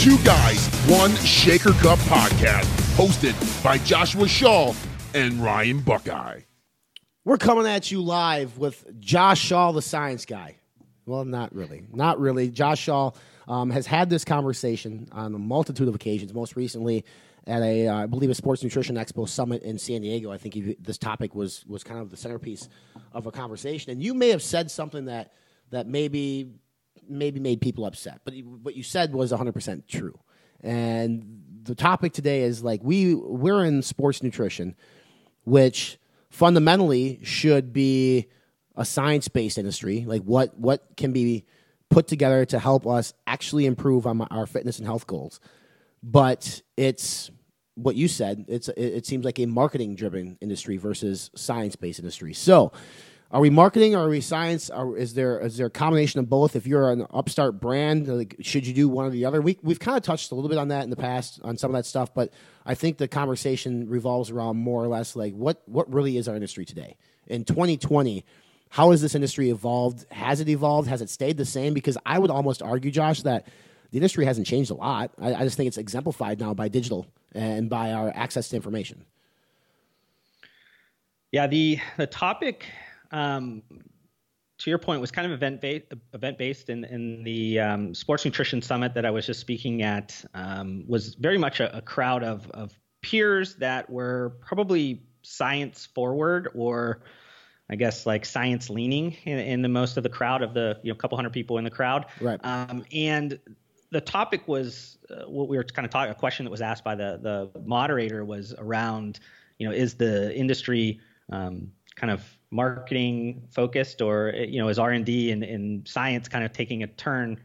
Two Guys, One Shaker Cup podcast, hosted by Joshua Shaw and Ryan Buckeye. We're coming at you live with Josh Shaw, the science guy. Well, not really. Not really. Josh Shaw um, has had this conversation on a multitude of occasions, most recently at a, uh, I believe, a Sports Nutrition Expo summit in San Diego. I think he, this topic was, was kind of the centerpiece of a conversation. And you may have said something that, that maybe maybe made people upset. But what you said was 100% true. And the topic today is like we we're in sports nutrition, which fundamentally should be a science-based industry. Like what what can be put together to help us actually improve on our fitness and health goals. But it's what you said. It's it, it seems like a marketing-driven industry versus science-based industry. So are we marketing? Or are we science? Or is there is there a combination of both? If you're an upstart brand, like, should you do one or the other? We we've kind of touched a little bit on that in the past on some of that stuff, but I think the conversation revolves around more or less like what what really is our industry today in 2020. How has this industry evolved? Has it evolved? Has it stayed the same? Because I would almost argue, Josh, that the industry hasn't changed a lot. I, I just think it's exemplified now by digital and by our access to information. Yeah, the the topic um, to your point, was kind of event based, event based, in in the um, sports nutrition summit that I was just speaking at um, was very much a, a, crowd of of peers that were probably science forward or I guess like science leaning in, in the most of the crowd of the you know couple hundred people in the crowd. Right. Um, and the topic was uh, what we were kind of talking. A question that was asked by the the moderator was around you know is the industry um, kind of marketing focused or you know is r&d and, and science kind of taking a turn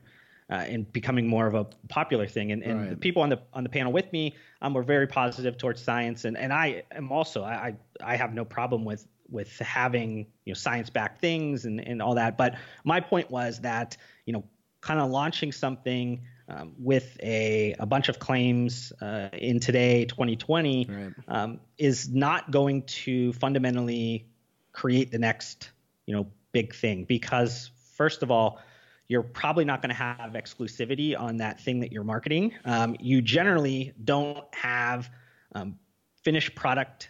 uh, and becoming more of a popular thing and, and right. the people on the on the panel with me um, were very positive towards science and, and i am also I, I have no problem with with having you know science backed things and, and all that but my point was that you know kind of launching something um, with a, a bunch of claims uh, in today 2020 right. um, is not going to fundamentally create the next, you know, big thing because first of all, you're probably not going to have exclusivity on that thing that you're marketing. Um, you generally don't have um, finished product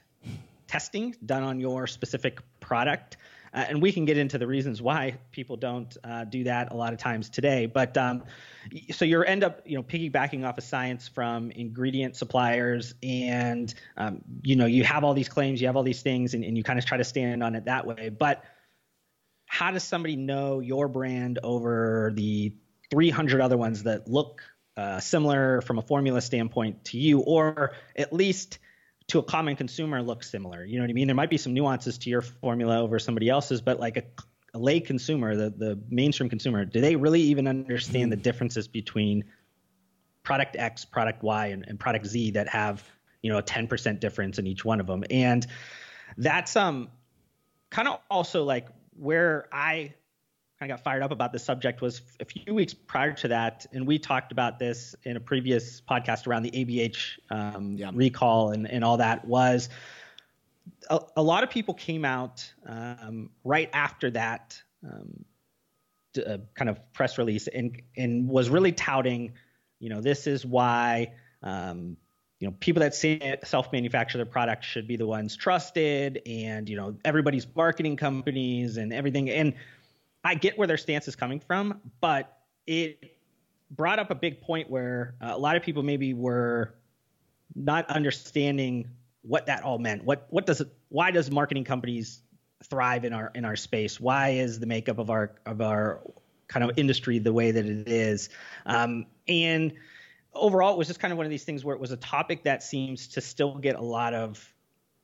testing done on your specific product. Uh, and we can get into the reasons why people don't uh, do that a lot of times today. But um, so you end up, you know, piggybacking off of science from ingredient suppliers, and um, you know, you have all these claims, you have all these things, and, and you kind of try to stand on it that way. But how does somebody know your brand over the 300 other ones that look uh, similar from a formula standpoint to you, or at least to a common consumer looks similar. You know what I mean? There might be some nuances to your formula over somebody else's, but like a, a lay consumer, the the mainstream consumer, do they really even understand the differences between product X, product Y, and, and product Z that have you know a 10% difference in each one of them? And that's um kind of also like where I of got fired up about this subject was a few weeks prior to that, and we talked about this in a previous podcast around the ABH um, yeah. recall and, and all that. Was a, a lot of people came out um, right after that um, uh, kind of press release and and was really touting, you know, this is why. Um, you know, people that self-manufacture their product should be the ones trusted, and you know, everybody's marketing companies and everything. And I get where their stance is coming from, but it brought up a big point where uh, a lot of people maybe were not understanding what that all meant. What what does it? Why does marketing companies thrive in our in our space? Why is the makeup of our of our kind of industry the way that it is? Um, and overall, it was just kind of one of these things where it was a topic that seems to still get a lot of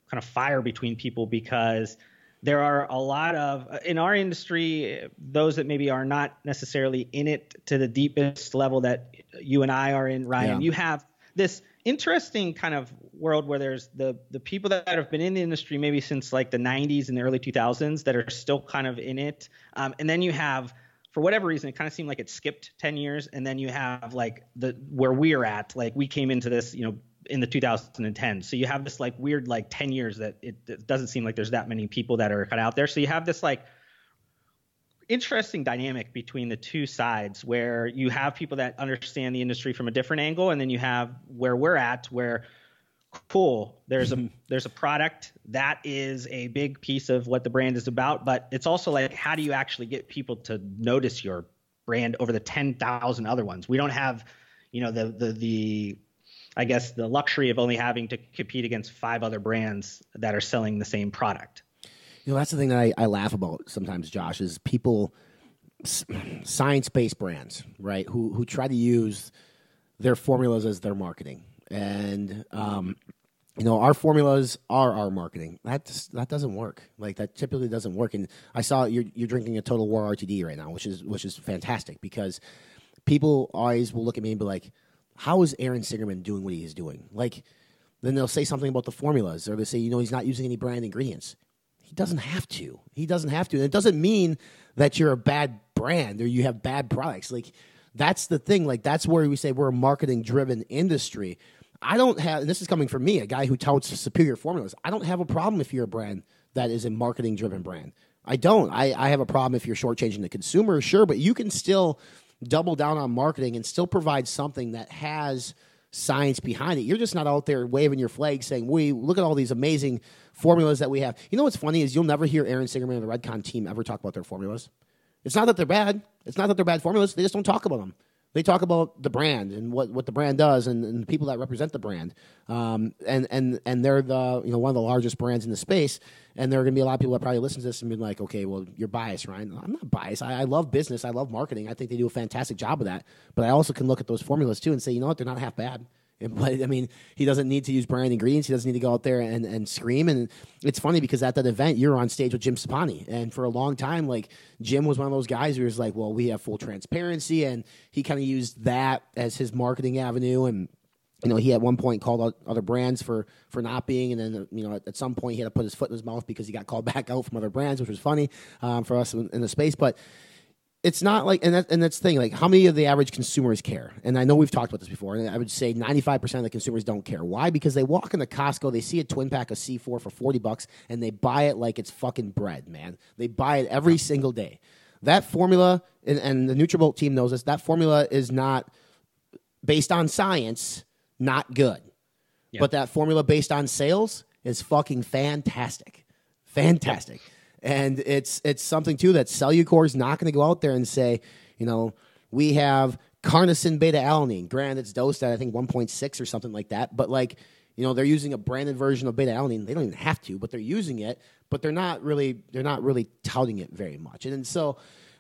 kind of fire between people because there are a lot of in our industry those that maybe are not necessarily in it to the deepest level that you and I are in Ryan yeah. you have this interesting kind of world where there's the the people that have been in the industry maybe since like the 90s and the early 2000s that are still kind of in it um, and then you have for whatever reason it kind of seemed like it skipped 10 years and then you have like the where we're at like we came into this you know in the 2010. So you have this like weird like 10 years that it, it, doesn't seem like there's that many people that are cut out there. So you have this like interesting dynamic between the two sides where you have people that understand the industry from a different angle and then you have where we're at where cool there's a there's a product that is a big piece of what the brand is about but it's also like how do you actually get people to notice your brand over the 10,000 other ones we don't have you know the the the I guess the luxury of only having to compete against five other brands that are selling the same product. You know, that's the thing that I, I laugh about sometimes, Josh, is people, science based brands, right, who, who try to use their formulas as their marketing. And, um, you know, our formulas are our marketing. That that doesn't work. Like that typically doesn't work. And I saw you're you're drinking a Total War RTD right now, which is which is fantastic because people always will look at me and be like, how is Aaron Singerman doing what he is doing? Like, then they'll say something about the formulas, or they say, you know, he's not using any brand ingredients. He doesn't have to. He doesn't have to. And it doesn't mean that you're a bad brand or you have bad products. Like, that's the thing. Like, that's where we say we're a marketing driven industry. I don't have, this is coming from me, a guy who touts superior formulas. I don't have a problem if you're a brand that is a marketing driven brand. I don't. I, I have a problem if you're shortchanging the consumer, sure, but you can still double down on marketing and still provide something that has science behind it. You're just not out there waving your flag saying, "We look at all these amazing formulas that we have." You know what's funny is you'll never hear Aaron Singerman and the Redcon team ever talk about their formulas. It's not that they're bad. It's not that they're bad formulas. They just don't talk about them. They talk about the brand and what, what the brand does and, and the people that represent the brand. Um, and, and, and they're the, you know, one of the largest brands in the space. And there are going to be a lot of people that probably listen to this and be like, okay, well, you're biased, Ryan. I'm not biased. I, I love business. I love marketing. I think they do a fantastic job of that. But I also can look at those formulas too and say, you know what, they're not half bad. But I mean, he doesn't need to use brand ingredients. He doesn't need to go out there and, and scream. And it's funny because at that event, you're on stage with Jim Stoppani. And for a long time, like Jim was one of those guys who was like, well, we have full transparency. And he kind of used that as his marketing avenue. And, you know, he at one point called out other brands for, for not being. And then, you know, at, at some point he had to put his foot in his mouth because he got called back out from other brands, which was funny um, for us in, in the space. But, it's not like and that, and that's the thing like how many of the average consumers care? And i know we've talked about this before and i would say 95% of the consumers don't care. Why? Because they walk into costco they see a twin pack of c4 for 40 bucks and they buy it like it's fucking bread man. They buy it every single day. That formula and, and the nutrabolt team knows this that formula is not based on science not good. Yeah. but that formula based on sales is fucking fantastic. Fantastic and it's it's something too that Cellucor is not going to go out there and say, you know, we have CarnoSyn beta alanine. Granted, it's dosed at I think 1.6 or something like that, but like you know they're using a branded version of beta alanine. They don't even have to, but they're using it. But they're not really they're not really touting it very much. And, and so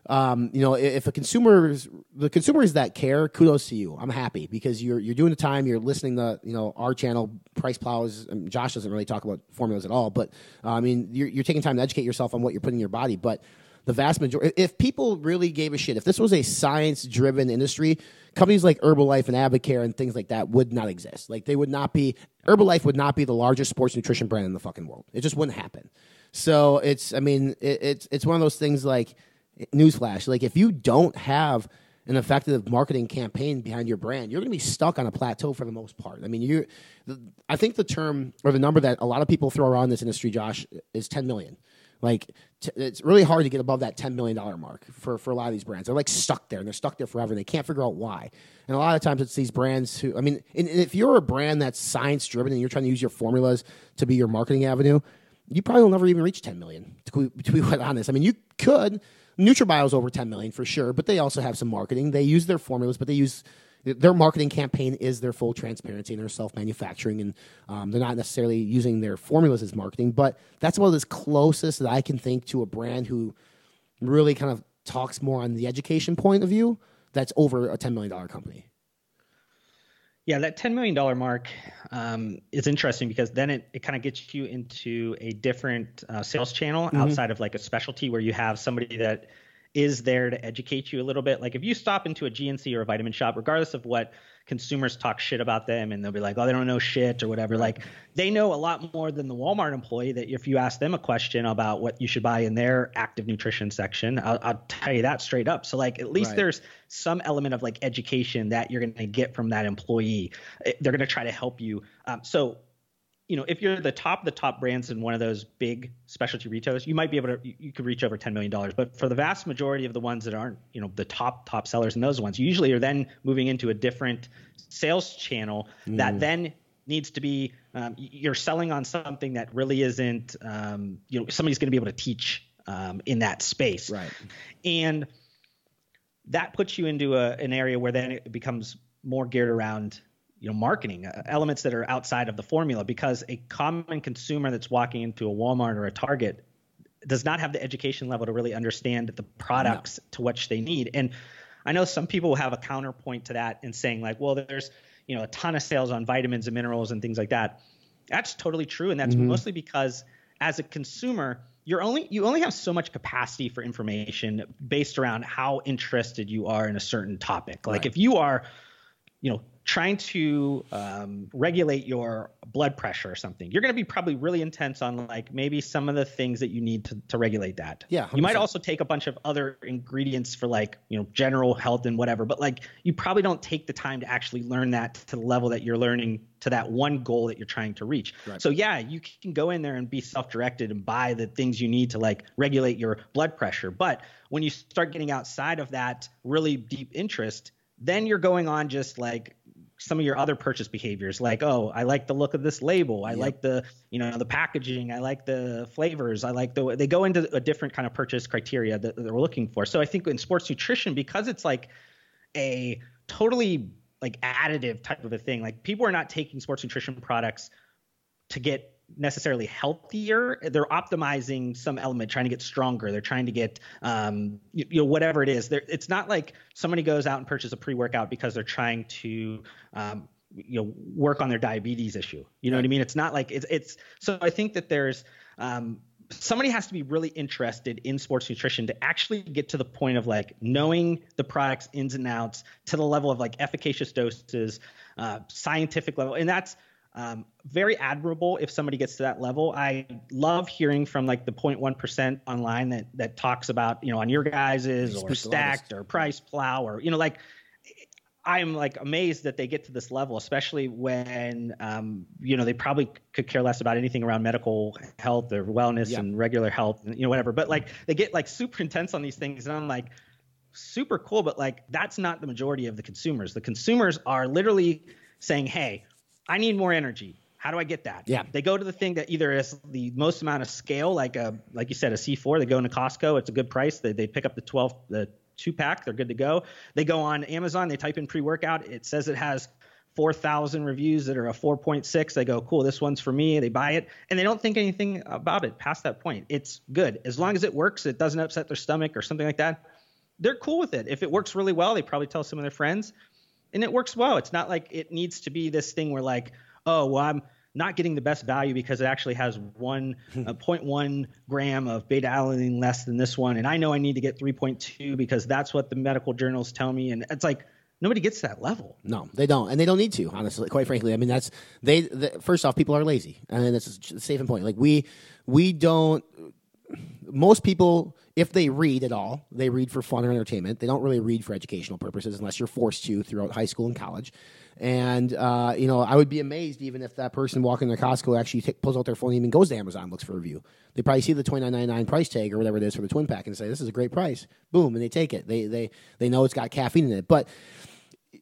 um, you know, if a consumer, the consumers that care, kudos to you. I'm happy because you're you're doing the time. You're listening to you know our channel, PricePlow's. I mean, Josh doesn't really talk about formulas at all, but uh, I mean, you're, you're taking time to educate yourself on what you're putting in your body. But the vast majority, if people really gave a shit, if this was a science driven industry, companies like Herbalife and Advocare and things like that would not exist. Like they would not be, Herbalife would not be the largest sports nutrition brand in the fucking world. It just wouldn't happen. So it's, I mean, it, it's it's one of those things like newsflash like if you don't have an effective marketing campaign behind your brand, you're going to be stuck on a plateau for the most part. I mean, you I think the term or the number that a lot of people throw around this industry, Josh, is 10 million. Like, t- it's really hard to get above that $10 million mark for, for a lot of these brands. They're like stuck there and they're stuck there forever and they can't figure out why. And a lot of times it's these brands who, I mean, and, and if you're a brand that's science driven and you're trying to use your formulas to be your marketing avenue, you probably will never even reach 10 million, to, to be quite honest. I mean, you could is over 10 million for sure, but they also have some marketing. They use their formulas, but they use their marketing campaign is their full transparency and their self manufacturing, and um, they're not necessarily using their formulas as marketing. But that's about as closest that I can think to a brand who really kind of talks more on the education point of view. That's over a ten million dollar company. Yeah, that $10 million mark um, is interesting because then it, it kind of gets you into a different uh, sales channel mm-hmm. outside of like a specialty where you have somebody that is there to educate you a little bit. Like if you stop into a GNC or a vitamin shop, regardless of what consumers talk shit about them and they'll be like, oh, they don't know shit or whatever. Like they know a lot more than the Walmart employee that if you ask them a question about what you should buy in their active nutrition section, I'll, I'll tell you that straight up. So like at least right. there's some element of like education that you're going to get from that employee. They're going to try to help you. Um, so you know, if you're the top the top brands in one of those big specialty retailers, you might be able to you could reach over ten million dollars. But for the vast majority of the ones that aren't, you know, the top top sellers in those ones, you usually are then moving into a different sales channel mm. that then needs to be um, you're selling on something that really isn't um, you know somebody's going to be able to teach um, in that space, right? And that puts you into a, an area where then it becomes more geared around you know marketing uh, elements that are outside of the formula because a common consumer that's walking into a Walmart or a Target does not have the education level to really understand the products no. to which they need and I know some people have a counterpoint to that in saying like well there's you know a ton of sales on vitamins and minerals and things like that that's totally true and that's mm-hmm. mostly because as a consumer you're only you only have so much capacity for information based around how interested you are in a certain topic like right. if you are you know trying to um, regulate your blood pressure or something, you're going to be probably really intense on like maybe some of the things that you need to, to regulate that. Yeah. 100%. You might also take a bunch of other ingredients for like, you know, general health and whatever, but like you probably don't take the time to actually learn that to the level that you're learning to that one goal that you're trying to reach. Right. So yeah, you can go in there and be self-directed and buy the things you need to like regulate your blood pressure. But when you start getting outside of that really deep interest, then you're going on just like some of your other purchase behaviors like oh i like the look of this label. I yep. like the you know the packaging. I like the flavors. I like the they go into a different kind of purchase criteria that, we're looking for. So i think in sports nutrition because it's like a totally like additive type of a thing like people are not taking sports nutrition products to get necessarily healthier. They're optimizing some element, trying to get stronger. They're trying to get, um, you, you, know, whatever it is. They're, it's not like somebody goes out and purchases a pre-workout because they're trying to, um, you know, work on their diabetes issue. You know what I mean? It's not like it's, it's, so I think that there's, um, somebody has to be really interested in sports nutrition to actually get to the point of like knowing the products ins and outs to the level of like efficacious doses, uh, scientific level. And that's, um, very admirable if somebody gets to that level. I love hearing from like the 0.1% online that that talks about, you know, on your guys's or Stack3d or PricePlow or, you know, like I'm like amazed that they get to this level, especially when, um, you know, they probably could care less about anything around medical health or wellness and regular health and, you know, whatever. But like they get like super intense on these things. And I'm like, super cool. But like that's not the majority of the consumers. The consumers are literally saying, hey, I need more energy. How do I get that? Yeah. They go to the thing that either is the most amount of scale, like a like you said, a C4. They go into Costco. It's a good price. They they pick up the 12 the two pack. They're good to go. They go on Amazon. They type in pre workout. It says it has 4,000 reviews that are a 4.6. They go, cool, this one's for me. They buy it, and they don't think anything about it past that point. It's good. As long as it works, it doesn't upset their stomach or something like that. They're cool with it. If it works really well, they probably tell some of their friends and it works well. It's not like it needs to be this thing where like, oh, well, I'm not getting the best value because it actually has one uh, 0.1 gram of beta alanine less than this one, and I know I need to get 3.2 because that's what the medical journals tell me, and it's like nobody gets that level. No, they don't, and they don't need to. Honestly, quite frankly, I mean that's they. The, first off, people are lazy, and mean, that's a safe and point. Like we we don't. Most people if they read at all, they read for fun or entertainment. They don't really read for educational purposes unless you're forced to throughout high school and college. And uh, you know, I would be amazed even if that person walking to Costco actually t- pulls out their phone and even goes to Amazon looks for a review. They probably see the twenty nine ninety nine price tag or whatever it is for the twin pack and say this is a great price. Boom, and they take it. They they they know it's got caffeine in it, but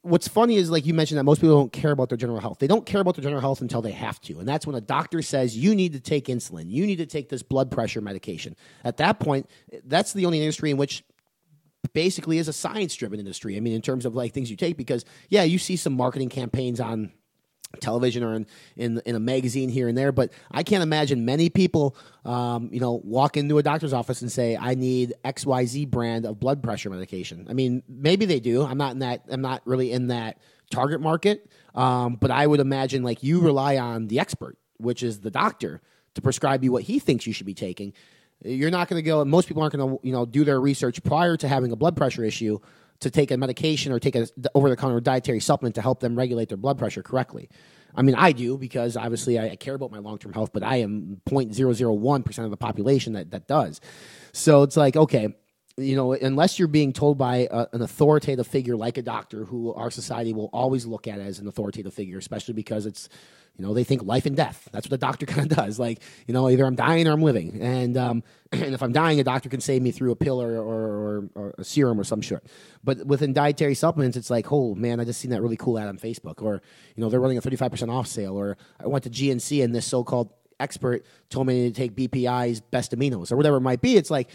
what's funny is like you mentioned that most people don't care about their general health. They don't care about their general health until they have to. And that's when a doctor says you need to take insulin. You need to take this blood pressure medication. At that point, that's the only industry in which basically is a science driven industry. I mean, in terms of like things you take, because yeah, you see some marketing campaigns on television or in, in, in a magazine here and there. But I can't imagine many people, um, you know, walk into a doctor's office and say, "I need X Y Z brand of blood pressure medication." I mean, maybe they do. I'm not in that. I'm not really in that target market. Um, but I would imagine like you rely on the expert, which is the doctor, to prescribe you what he thinks you should be taking. You're not going to go. Most people aren't going to, you know, do their research prior to having a blood pressure issue to take a medication or take a over the counter dietary supplement to help them regulate their blood pressure correctly. I mean, I do because obviously I, care about my long term health, but I am 0.001% of the population that, that does. So it's like, okay, you know, unless you're being told by a, an authoritative figure like a doctor, who our society will always look at as an authoritative figure, especially because it's You know, they think life and death. That's what the doctor kind of does. Like, you know, either I'm dying or I'm living. And um, and if I'm dying, a doctor can save me through a pill or, or, or, or a serum or some sort. But within dietary supplements, it's like, oh man, I just seen that really cool ad on Facebook, or you know, they're running a 35% off sale, or I went to GNC and this so-called expert told me to take BPI's best aminos or whatever it might be. It's like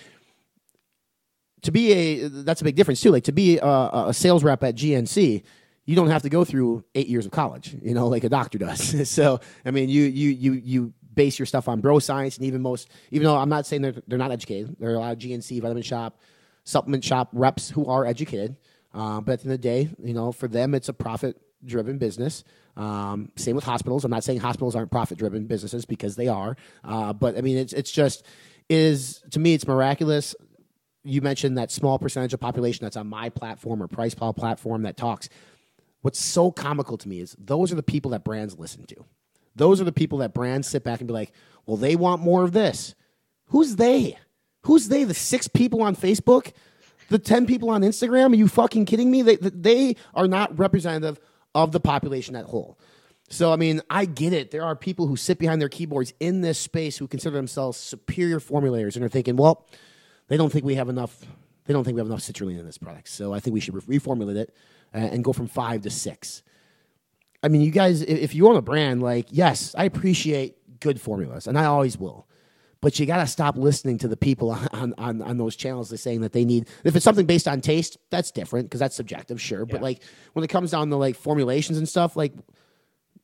to be a that's a big difference too. Like to be a, a sales rep at GNC, you don't have to go through eight years of college, you know, like a doctor does. so I mean, you you you you base your stuff on bro science, and even most, even though I'm not saying they're they're not educated, there are a lot of GNC vitamin shop, supplement shop reps who are educated. Uh, but at the end of the day, you know, for them, it's a profit driven business. Um, same with hospitals. I'm not saying hospitals aren't profit driven businesses because they are. Uh, but I mean, it's it's just is to me, it's miraculous you mentioned that small percentage of population that's on my platform or Price platform that talks. What's so comical to me is those are the people that brands listen to. Those are the people that brands sit back and be like, well, they want more of this. Who's they? Who's they? The six people on Facebook? The 10 people on Instagram? Are you fucking kidding me? They, they are not representative of the population at whole. So, I mean, I get it. There are people who sit behind their keyboards in this space who consider themselves superior formulators and are thinking, well, they don't think we have enough. They don't think we have enough citrulline in this product. So I think we should re- reformulate it Uh, and go from five to six. I mean, you guys, if you own a brand, like, yes, I appreciate good formulas, and I always will. But you got to stop listening to the people on, on, on those channels that saying that they need. If it's something based on taste, that's different because that's subjective, sure. Yeah. But like when it comes down to like formulations and stuff, like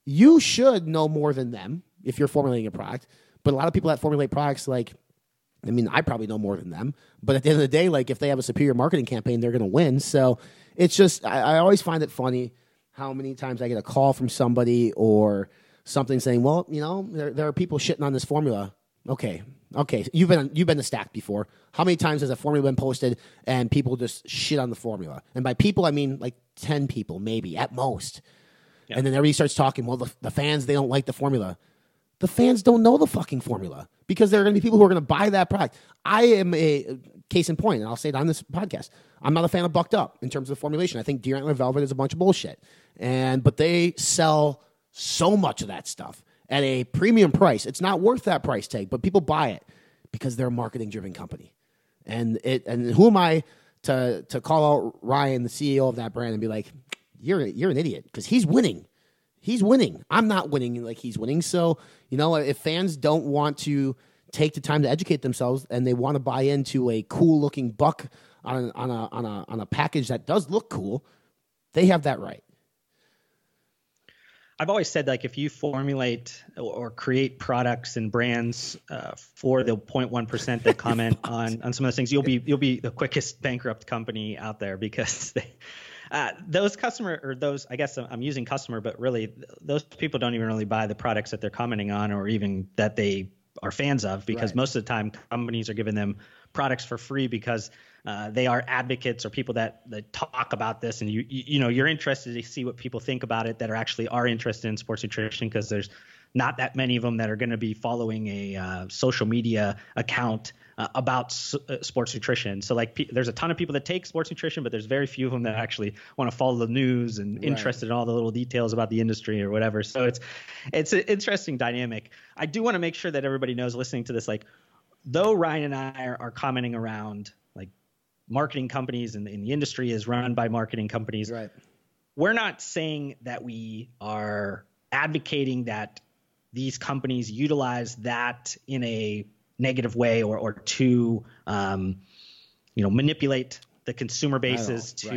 you should know more than them if you're formulating a product. But a lot of people that formulate products, like I mean, I probably know more than them, but at the end of the day, like if they have a superior marketing campaign, they're going to win. So it's just, I, I, always find it funny how many times I get a call from somebody or something saying, well, you know, there, there are people shitting on this formula. Okay. Okay. You've been, you've been to stack before. How many times has a formula been posted and people just shit on the formula? And by people, I mean like 10 people, maybe at most. Yeah. And then everybody starts talking, well, the, the fans, they don't like the formula the fans don't know the fucking formula because there are going to be people who are going to buy that product. I am a case in point, and I'll say it on this podcast. I'm not a fan of Bucked Up in terms of the formulation. I think Deer Antler Velvet is a bunch of bullshit, and but they sell so much of that stuff at a premium price. It's not worth that price tag, but people buy it because they're a marketing driven company. And it and who am I to to call out Ryan, the CEO of that brand, and be like, "You're you're an idiot," because he's winning he's winning. I'm not winning like he's winning. So, you know, if fans don't want to take the time to educate themselves and they want to buy into a cool looking buck on a, on a, on a, on a package that does look cool, they have that right. I've always said like if you formulate or create products and brands uh, for the 0.1 percent that comment on on some of those things, you'll be you'll be the quickest bankrupt company out there because they uh, those customer or those, I guess I'm using customer, but really those people don't even really buy the products that they're commenting on or even that they are fans of because right. most of the time companies are giving them products for free because uh, they are advocates or people that, that talk about this and you, you, you know you're interested to see what people think about it that are actually are interested in sports nutrition because there's not that many of them that are going to be following a uh, social media account uh, about s- uh, sports nutrition. So like, there's a ton of people that take sports nutrition, but there's very few of them that actually want to follow the news and right. interested in all the little details about the industry or whatever. So it's it's an interesting dynamic. I do want to make sure that everybody knows listening to this, like, though Ryan and I are, are commenting around like marketing companies and, and the industry is run by marketing companies. Right. We're not saying that we are advocating that these companies utilize that in a negative way or or to um, you know manipulate the consumer bases to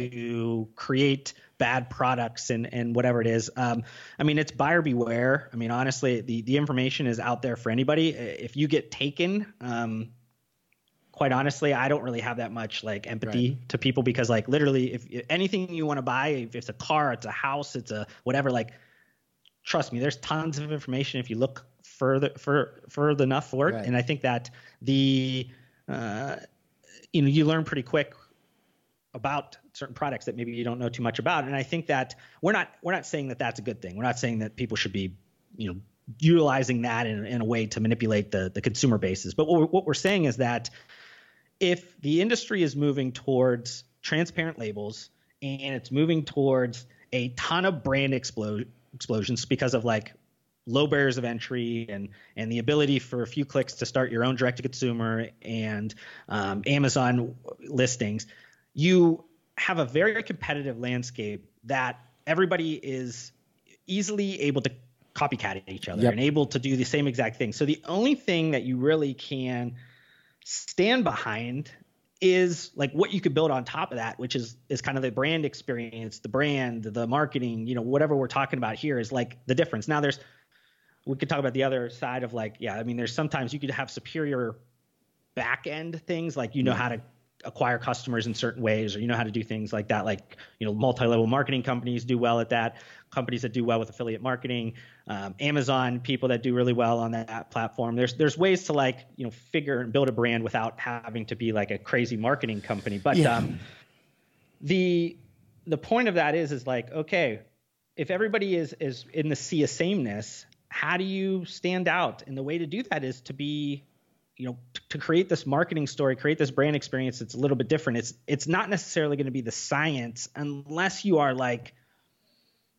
right. create bad products and and whatever it is. Um, I mean, it's buyer beware. I mean, honestly, the the information is out there for anybody. If you get taken. Um, quite honestly, I don't really have that much like empathy right. to people because like literally, if, if anything you want to buy, if it's a car, it's a house, it's a whatever, like trust me, there's tons of information if you look further for further enough for it. Right. And I think that the uh, you know you learn pretty quick about certain products that maybe you don't know too much about. And I think that we're not we're not saying that that's a good thing. We're not saying that people should be you know utilizing that in, in a way to manipulate the the consumer bases. But what we're, what we're saying is that if the industry is moving towards transparent labels and it's moving towards a ton of brand explo- explosions because of like low barriers of entry and and the ability for a few clicks to start your own direct to consumer and um, Amazon listings, you have a very competitive landscape that everybody is easily able to copycat each other Yep. and able to do the same exact thing. So the only thing that you really can stand behind is like what you could build on top of that, which is is kind of the brand experience, the brand, the marketing, you know, whatever we're talking about here is like the difference. Now there's we could talk about the other side of like, yeah, I mean, there's sometimes you could have superior back end things like you know mm. how to acquire customers in certain ways or you know how to do things like that like you know multi-level marketing companies do well at that companies that do well with affiliate marketing um, amazon people that do really well on that platform. There's there's ways to like you know figure and build a brand without having to be like a crazy marketing company. But Yeah. um, the the point of that is is like okay if everybody is is in the sea of sameness how do you stand out? And the way to do that is to be you know t- to create this marketing story create this brand experience that's a little bit different. It's it's not necessarily going to be the science unless you are like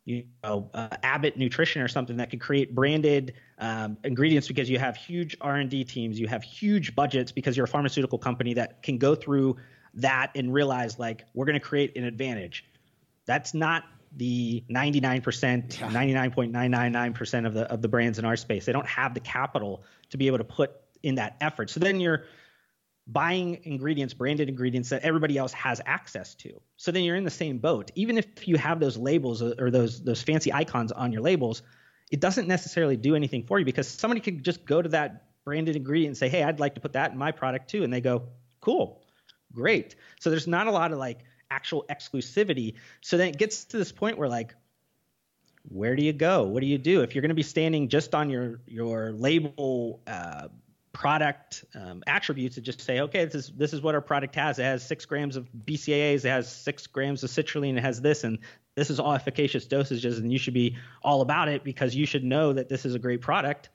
you know uh, abbott nutrition or something that could create branded um, ingredients because you have huge r&d teams you have huge budgets because you're a pharmaceutical company that can go through that and realize like we're going to create an advantage. That's not the 99%, 99.999% of the of the brands in our space. They don't have the capital to be able to put in that effort. So then you're buying ingredients, branded ingredients that everybody else has access to. So then you're in the same boat. Even if you have those labels or or those those fancy icons on your labels, it doesn't necessarily do anything for you because somebody could just go to that branded ingredient and say, "Hey, I'd like to put that in my product too." And they go, "Cool. Great." So there's not a lot of like actual exclusivity. So then it gets to this point where like where do you go? What do you do if you're going to be standing just on your your label uh, product um, attributes to just say, okay, this is this is what our product has. It has six grams of BCAAs, it has six grams of citrulline, it has this, and this is all efficacious dosages, and you should be all about it because you should know that this is a great product.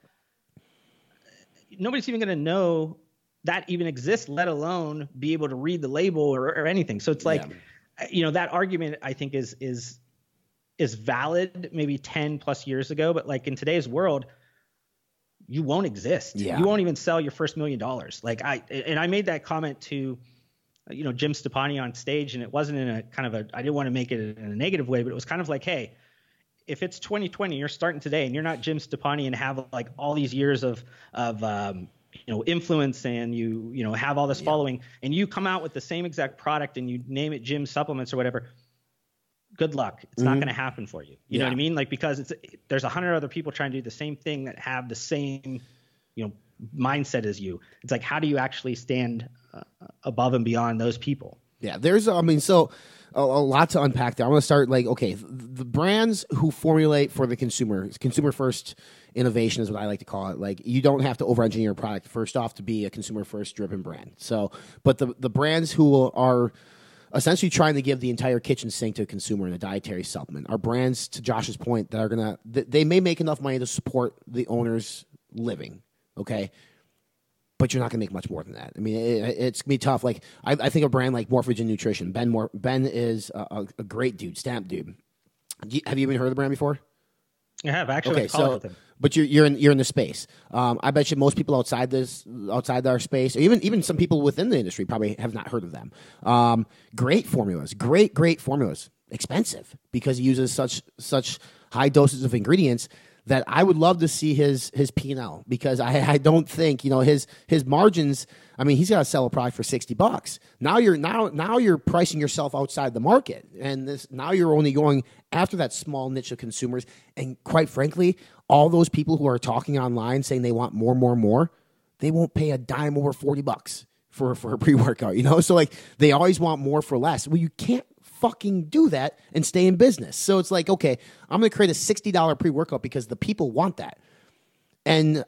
Nobody's even going to know that even exists, let alone be able to read the label or, or anything. So it's like, you know, that argument I think is is is valid maybe 10 plus years ago, but like in today's world, you won't exist. Yeah. You won't even sell your first million dollars. Like I and I made that comment to you know Jim Stoppani on stage, and it wasn't in a kind of a I didn't want to make it in a negative way, but it was kind of like, hey, if it's 2020, you're starting today, and you're not Jim Stoppani and have like all these years of of um, you know influence and you you know have all this following, and you come out with the same exact product and you name it Jim Supplements or whatever. Good luck. It's not going to happen for you. You know what I mean? Like because it's there's a hundred other people trying to do the same thing that have the same you know mindset as you. It's like how do you actually stand uh, above and beyond those people? Yeah, there's, I mean, so a, a lot to unpack there. I'm going to start like, okay, the brands who formulate for the consumer, consumer first innovation is what I like to call it. Like, you don't have to over engineer a product first off to be a consumer first driven brand. So, but the, the brands who are essentially trying to give the entire kitchen sink to a consumer in a dietary supplement are brands, to Josh's point, that are to, they may make enough money to support the owner's living. Okay but you're not to make much more than that. I mean, it, it's gonna be tough. Like I, I think a brand like Morphogen Nutrition. Ben Mor- Ben is a, a, great dude, stamp dude. You- have you even heard of the brand before? I have actually Okay, so but you're you're in you're in the space. Um, I bet you most people outside this outside our space, or even even some people within the industry, probably have not heard of them. Um, great formulas, great great formulas, expensive because he uses such such high doses of ingredients that I would love to see his his P and L because I, I don't think you know his his margins. I mean, he's got to sell a product for sixty bucks. Now you're now now you're pricing yourself outside the market, and this now you're only going after that small niche of consumers. And quite frankly, all those people who are talking online saying they want more, more, more, they won't pay a dime over forty bucks for for a pre workout. You know, so like they always want more for less. Well, you can't fucking do that and stay in business. So it's like, okay, I'm going to create a $60 pre workout because the people want that. And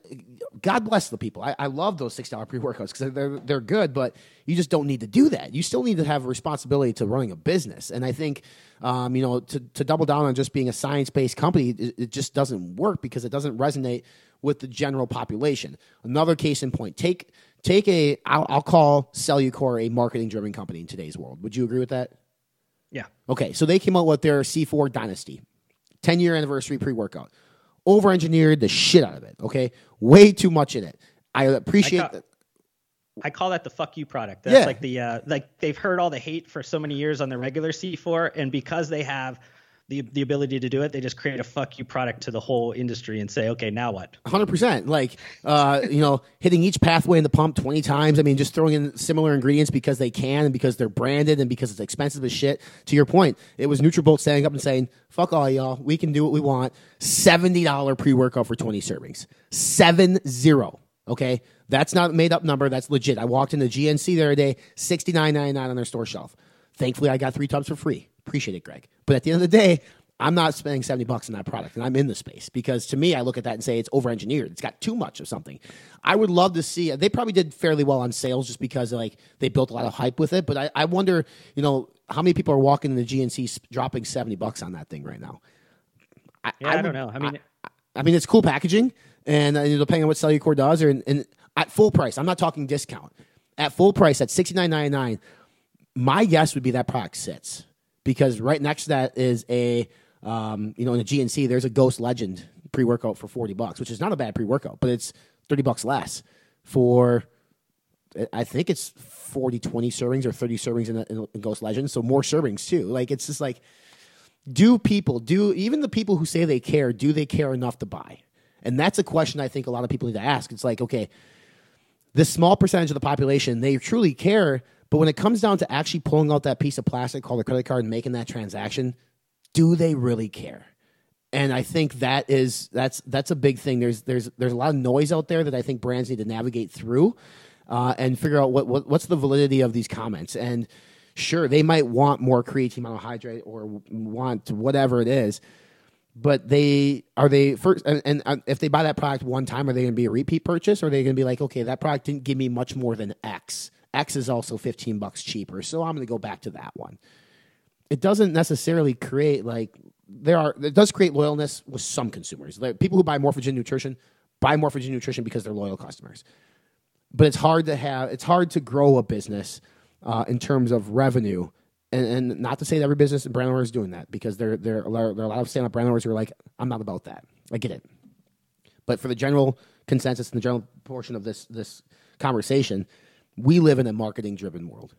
God bless the people. I, I love those $6 pre workouts because they're, they're good, but you just don't need to do that. You still need to have a responsibility to running a business. And I think, um, you know, to, to double down on just being a science based company, it, it just doesn't work because it doesn't resonate with the general population. Another case in point take, take a, I'll, I'll call Cellucor a marketing driven company in today's world. Would you agree with that? Yeah. Okay, so they came out with their C4 Dynasty, 10 year anniversary pre workout. over engineered the shit out of it. Okay, way too much in it. I appreciate I, that. I call that the fuck you product. That's Yeah. like the uh, like they've heard all the hate for so many years on the regular C4, and because they have the the ability to do it, they just create a fuck you product to the whole industry and say, okay, now what? Hundred percent, like uh, you know, hitting each pathway in the pump twenty times. I mean, just throwing in similar ingredients because they can and because they're branded and because it's expensive as shit. To your point, it was Nutrabolt standing up and saying, "Fuck all y'all, we can do what we want." Seventy dollar pre workout for twenty servings, seven zero. Okay, that's not made up number. That's legit. I walked into GNC the other day, sixty nine ninety nine on their store shelf. Thankfully, I got three tubs for free. Appreciate it, Greg. But at the end of the day, I'm not spending 70 bucks on that product, and I'm in the space because to me, I look at that and say it's over engineered. It's got too much of something. I would love to see. They probably did fairly well on sales just because like they built a lot of hype with it. But I, I wonder, you know, how many people are walking in the GNC dropping 70 bucks on that thing right now? I, Yeah, I, would- don't know. I mean, I mean, it's cool packaging, and uh, depending on what Cellucor does, or and at full price, I'm not talking discount. At full price, at sixty nine ninety nine, my guess would be that product sits because right next to that is a, um, you know, in a GNC, there's a Ghost Legend pre workout for forty bucks, which is not a bad pre workout, but it's thirty bucks less for. I think it's 40, 20 servings or 30 servings in, in, in Ghost Legend. So more servings too. Like, it's just like, do people do even the people who say they care do they care enough to buy and that's a question i think a lot of people need to ask it's like okay this small percentage of the population they truly care but when it comes down to actually pulling out that piece of plastic called a credit card and making that transaction do they really care? And i think that is that's that's a big thing. There's there's there's a lot of noise out there that i think brands need to navigate through uh, and figure out what, what what's the validity of these comments. And sure they might want more creatine monohydrate or want whatever it is but they are they first and, and uh, if they buy that product one time are they going to be a repeat purchase? Or are they going to be like okay that product didn't give me much more than x x is also 15 bucks cheaper so i'm going to go back to that one. It doesn't necessarily create like there are it does create loyalness with some consumers. Like people who buy morphogen nutrition buy morphogen nutrition because they're loyal customers. But it's hard to have it's hard to grow a business uh, in terms of revenue. And, and not to say that every business and brand owner is doing that because there there there are a lot of stand up brand owners who are like I'm not about that. I get it. But for the general consensus and the general portion of this this conversation we live in a marketing driven world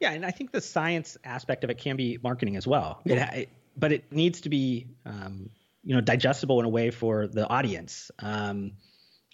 Yeah, and I think the science aspect of it can be marketing as well. It, it, but it needs to be, um, you know, digestible in a way for the audience. Um,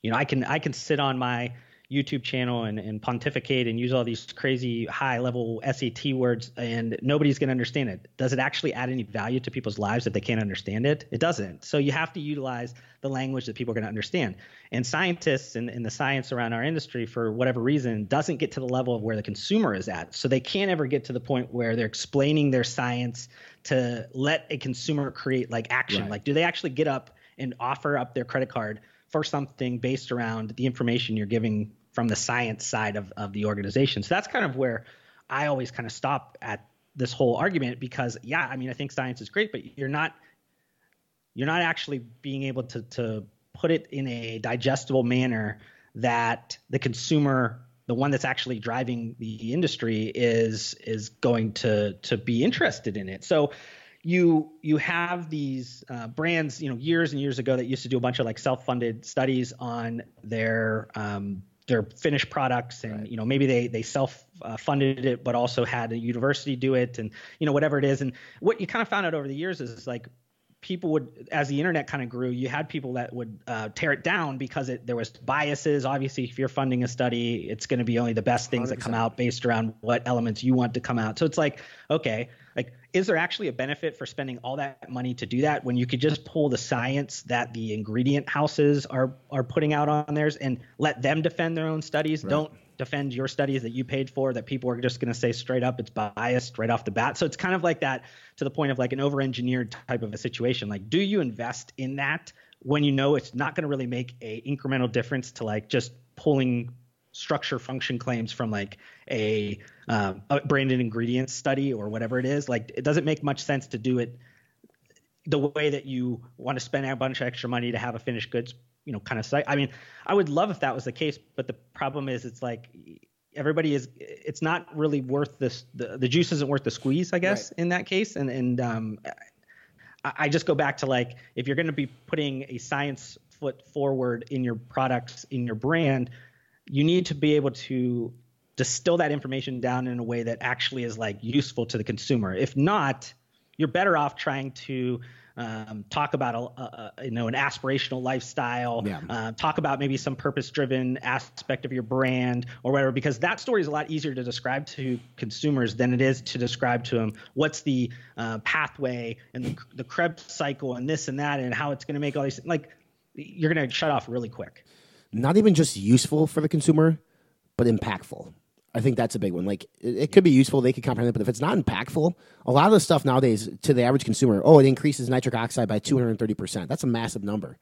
you know, I can I can sit on my YouTube channel and, and pontificate and use all these crazy high level SAT words, and nobody's going to understand it. Does it actually add any value to people's lives if they can't understand it? It doesn't. So you have to utilize the language that people are going to understand. And scientists and, and the science around our industry, for whatever reason, doesn't get to the level of where the consumer is at. So they can't ever get to the point where they're explaining their science to let a consumer create like action. Right. Like, do they actually get up and offer up their credit card for something based around the information you're giving from the science side of, of the organization? So that's kind of where I always kind of stop at this whole argument because yeah, I mean I think science is great, but you're not you're not actually being able to to put it in a digestible manner that the consumer the one that's actually driving the industry is is going to to be interested in it so you you have these uh, brands you know years and years ago that used to do a bunch of like self-funded studies on their um, their finished products and you know maybe they they self uh, funded it but also had a university do it and you know whatever it is. And what you kind of found out over the years is like people would as the internet kind of grew you had people that would uh, tear it down because it, there was biases. Obviously if you're funding a study it's going to be only the best things that come out based around what elements you want to come out. So it's like okay like is there actually a benefit for spending all that money to do that when you could just pull the science that the ingredient houses are are putting out on theirs and let them defend their own studies? Don't defend your studies that you paid for that people are just going to say straight up it's biased right off the bat. So it's kind of like that to the point of like an over engineered type of a situation. Like do you invest in that when you know it's not going to really make a incremental difference to like just pulling structure function claims from like a, um, a branded ingredients study or whatever it is? Like it doesn't make much sense to do it the way that you want to spend a bunch of extra money to have a finished goods you know kind of site i mean i would love if that was the case but the problem is it's like everybody is it's not really worth this the, the juice isn't worth the squeeze i guess Right. in that case and and um I just go back to like if you're going to be putting a science foot forward in your products in your brand, you need to be able to distill that information down in a way that actually is like useful to the consumer. If not, you're better off trying to um, talk about a, a, you know an aspirational lifestyle, yeah. uh, talk about maybe some purpose-driven aspect of your brand or whatever, because that story is a lot easier to describe to consumers than it is to describe to them what's the uh, pathway and the, the Krebs cycle and this and that and how it's going to make all these like you're going to shut off really quick. Not even just useful for the consumer, but impactful. I think that's a big one. Like it, it, could be useful, they could comprehend it, but if it's not impactful, a lot of the stuff nowadays to the average consumer, oh, it increases nitric oxide by 230%. That's a massive number.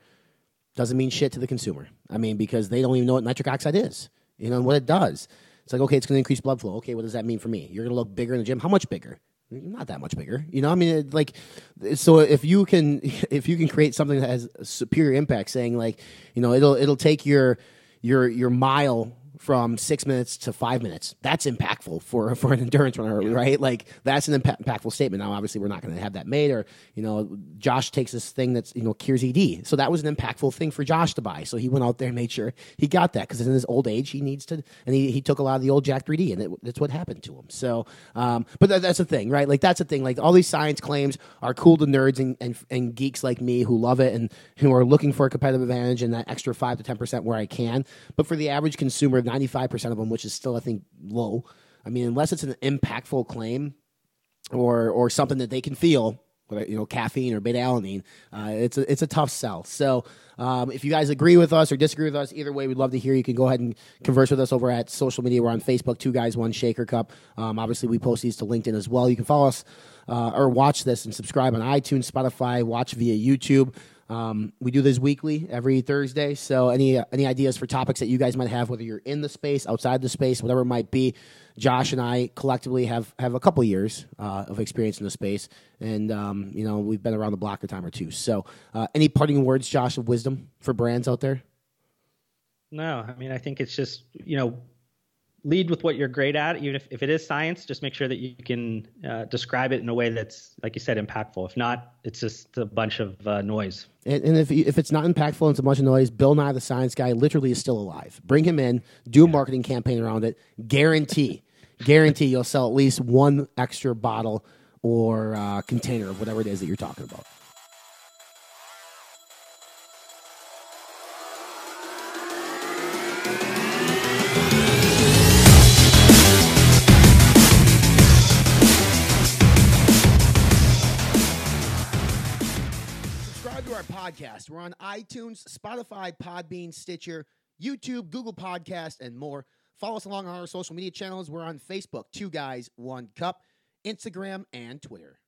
Doesn't mean shit to the consumer. I mean, because they don't even know what nitric oxide is, you know, and what it does. It's like, okay, it's going to increase blood flow. Okay, what does that mean for me? You're going to look bigger in the gym. How much bigger? Not that much bigger, you know. I mean, it, like, so if you can, if you can create something that has a superior impact, saying like, you know, it'll it'll take your your your mile from six minutes to five minutes. That's impactful for for an endurance runner, yeah. right? Like that's an impa- impactful statement. Now, obviously, we're not going to have that made, or you know, Josh takes this thing that's you know cures ED, so that was an impactful thing for Josh to buy. So he went out there and made sure he got that because in his old age, he needs to, and he, he took a lot of the old Jack 3D, and it, that's what happened to him. So, um, but that, that's the thing, right? Like that's the thing. Like all these science claims are cool to nerds and, and and geeks like me who love it and who are looking for a competitive advantage and that extra five to ten percent where I can. But for the average consumer, ninety five percent of them them, which is still I think low. I mean, unless it's an impactful claim or or something that they can feel, you know, caffeine or beta alanine, uh, it's a it's a tough sell. So. Um, if you guys agree with us or disagree with us, either way, we'd love to hear. You can go ahead and converse with us over at social media. We're on Facebook, Two Guys One Shaker Cup. Um, obviously, we post these to LinkedIn as well. You can follow us uh, or watch this and subscribe on iTunes, Spotify, watch via YouTube. Um, we do this weekly every Thursday. So any any ideas for topics that you guys might have, whether you're in the space, outside the space, whatever it might be, Josh and I collectively have have a couple years uh, of experience in the space, and um, you know we've been around the block a time or two. So uh, any parting words, Josh, of wisdom for brands out there? No, I mean I think it's just you know lead with what you're great at. Even if, if it is science, just make sure that you can uh, describe it in a way that's, like you said, impactful. If not, it's just a bunch of uh, noise. And, and if, if it's not impactful and it's a bunch of noise, Bill Nye, the science guy, literally is still alive. Bring him in, do a marketing campaign around it. Guarantee, guarantee you'll sell at least one extra bottle or uh, container of whatever it is that you're talking about. Podcast. We're on iTunes, Spotify, Podbean, Stitcher, YouTube, Google Podcast, and more. Follow us along on our social media channels. We're on Facebook, Two Guys, One Cup, Instagram, and Twitter.